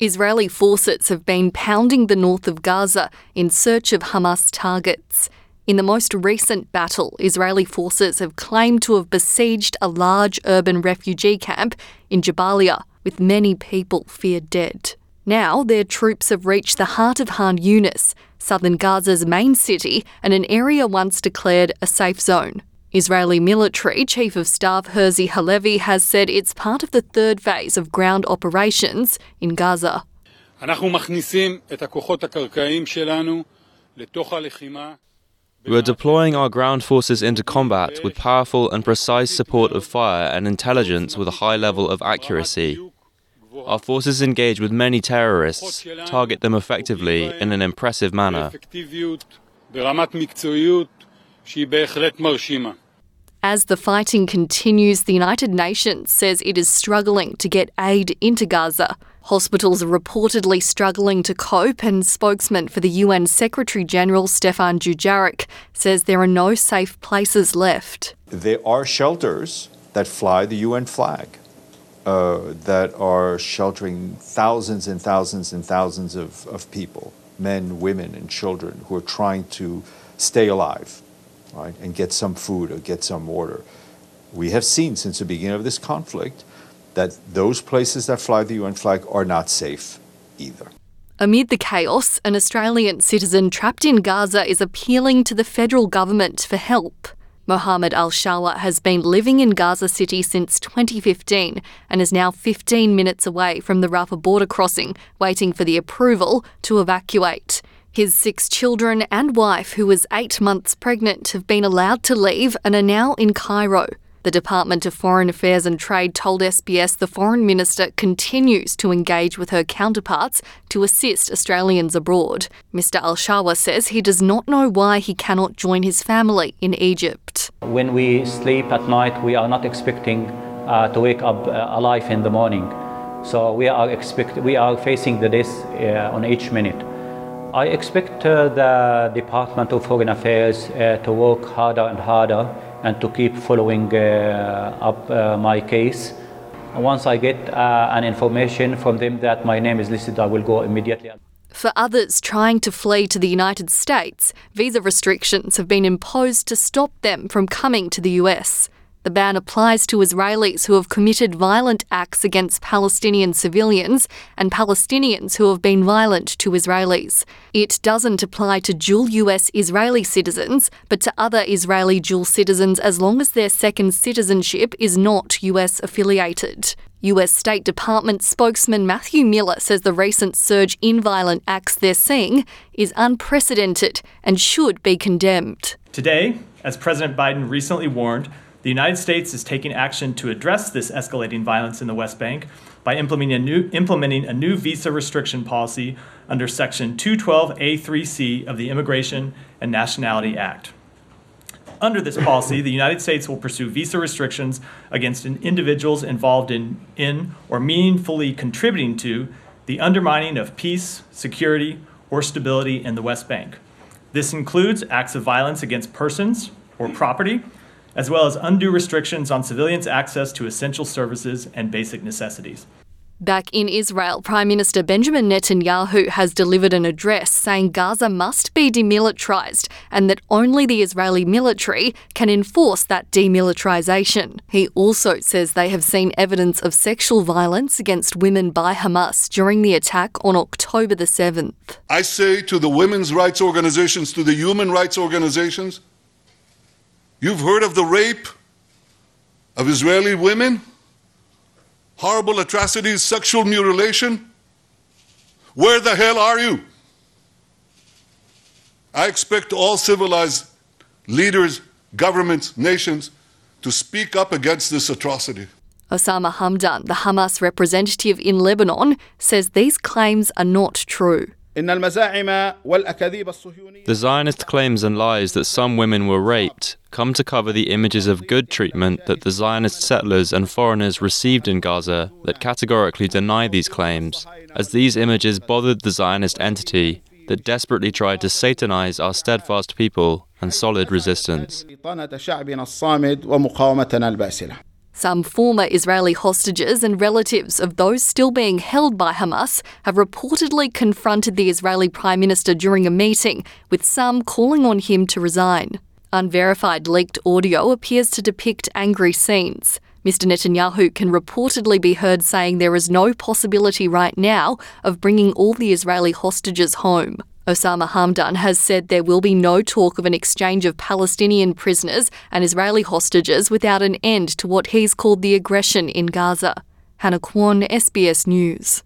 Israeli forces have been pounding the north of Gaza in search of Hamas targets. In the most recent battle, Israeli forces have claimed to have besieged a large urban refugee camp in Jabalia, with many people feared dead. Now, their troops have reached the heart of Khan Younis, southern Gaza's main city, and an area once declared a safe zone. Israeli military chief of staff Herzi Halevi has said it's part of the third phase of ground operations in Gaza. We are deploying our ground forces into combat with powerful and precise support of fire and intelligence with a high level of accuracy. Our forces engage with many terrorists, target them effectively in an impressive manner. As the fighting continues, the United Nations says it is struggling to get aid into Gaza. Hospitals are reportedly struggling to cope, and spokesman for the UN Secretary General Stefan Dujarric says there are no safe places left. There are shelters that fly the UN flag. Uh, that are sheltering thousands and thousands and thousands of, of people, men, women, and children who are trying to stay alive right, and get some food or get some water. We have seen since the beginning of this conflict that those places that fly the UN flag are not safe either. Amid the chaos, an Australian citizen trapped in Gaza is appealing to the federal government for help. Mohammed Al Shawa has been living in Gaza City since 2015 and is now 15 minutes away from the Rafah border crossing, waiting for the approval to evacuate. His six children and wife, who was eight months pregnant, have been allowed to leave and are now in Cairo. The Department of Foreign Affairs and Trade told SBS the Foreign Minister continues to engage with her counterparts to assist Australians abroad. Mr Al Shawa says he does not know why he cannot join his family in Egypt. When we sleep at night, we are not expecting uh, to wake up uh, alive in the morning. So we are expect we are facing the death uh, on each minute. I expect uh, the Department of Foreign Affairs uh, to work harder and harder and to keep following uh, up my case. Once I get an information from them that my name is listed, I will go immediately. For others trying to flee to the United States, visa restrictions have been imposed to stop them from coming to the US. The ban applies to Israelis who have committed violent acts against Palestinian civilians and Palestinians who have been violent to Israelis. It doesn't apply to dual US Israeli citizens, but to other Israeli dual citizens as long as their second citizenship is not US affiliated. US State Department spokesman Matthew Miller says the recent surge in violent acts they're seeing is unprecedented and should be condemned. Today, as President Biden recently warned, the United States is taking action to address this escalating violence in the West Bank by implementing a new, implementing a new visa restriction policy under Section 212A3C of the Immigration and Nationality Act. Under this policy, the United States will pursue visa restrictions against individuals involved in, in or meaningfully contributing to the undermining of peace, security, or stability in the West Bank. This includes acts of violence against persons or property as well as undue restrictions on civilians' access to essential services and basic necessities. Back in Israel, Prime Minister Benjamin Netanyahu has delivered an address saying Gaza must be demilitarized and that only the Israeli military can enforce that demilitarization. He also says they have seen evidence of sexual violence against women by Hamas during the attack on October the 7th. I say to the women's rights organizations, to the human rights organizations, You've heard of the rape of Israeli women? Horrible atrocities, sexual mutilation? Where the hell are you? I expect all civilized leaders, governments, nations to speak up against this atrocity. Osama Hamdan, the Hamas representative in Lebanon, says these claims are not true. The Zionist claims and lies that some women were raped come to cover the images of good treatment that the Zionist settlers and foreigners received in Gaza that categorically deny these claims, as these images bothered the Zionist entity that desperately tried to satanize our steadfast people and solid resistance. Some former Israeli hostages and relatives of those still being held by Hamas have reportedly confronted the Israeli Prime Minister during a meeting, with some calling on him to resign. Unverified leaked audio appears to depict angry scenes. Mr. Netanyahu can reportedly be heard saying there is no possibility right now of bringing all the Israeli hostages home. Osama Hamdan has said there will be no talk of an exchange of Palestinian prisoners and Israeli hostages without an end to what he's called the aggression in Gaza. Hannah Kwon, SBS News.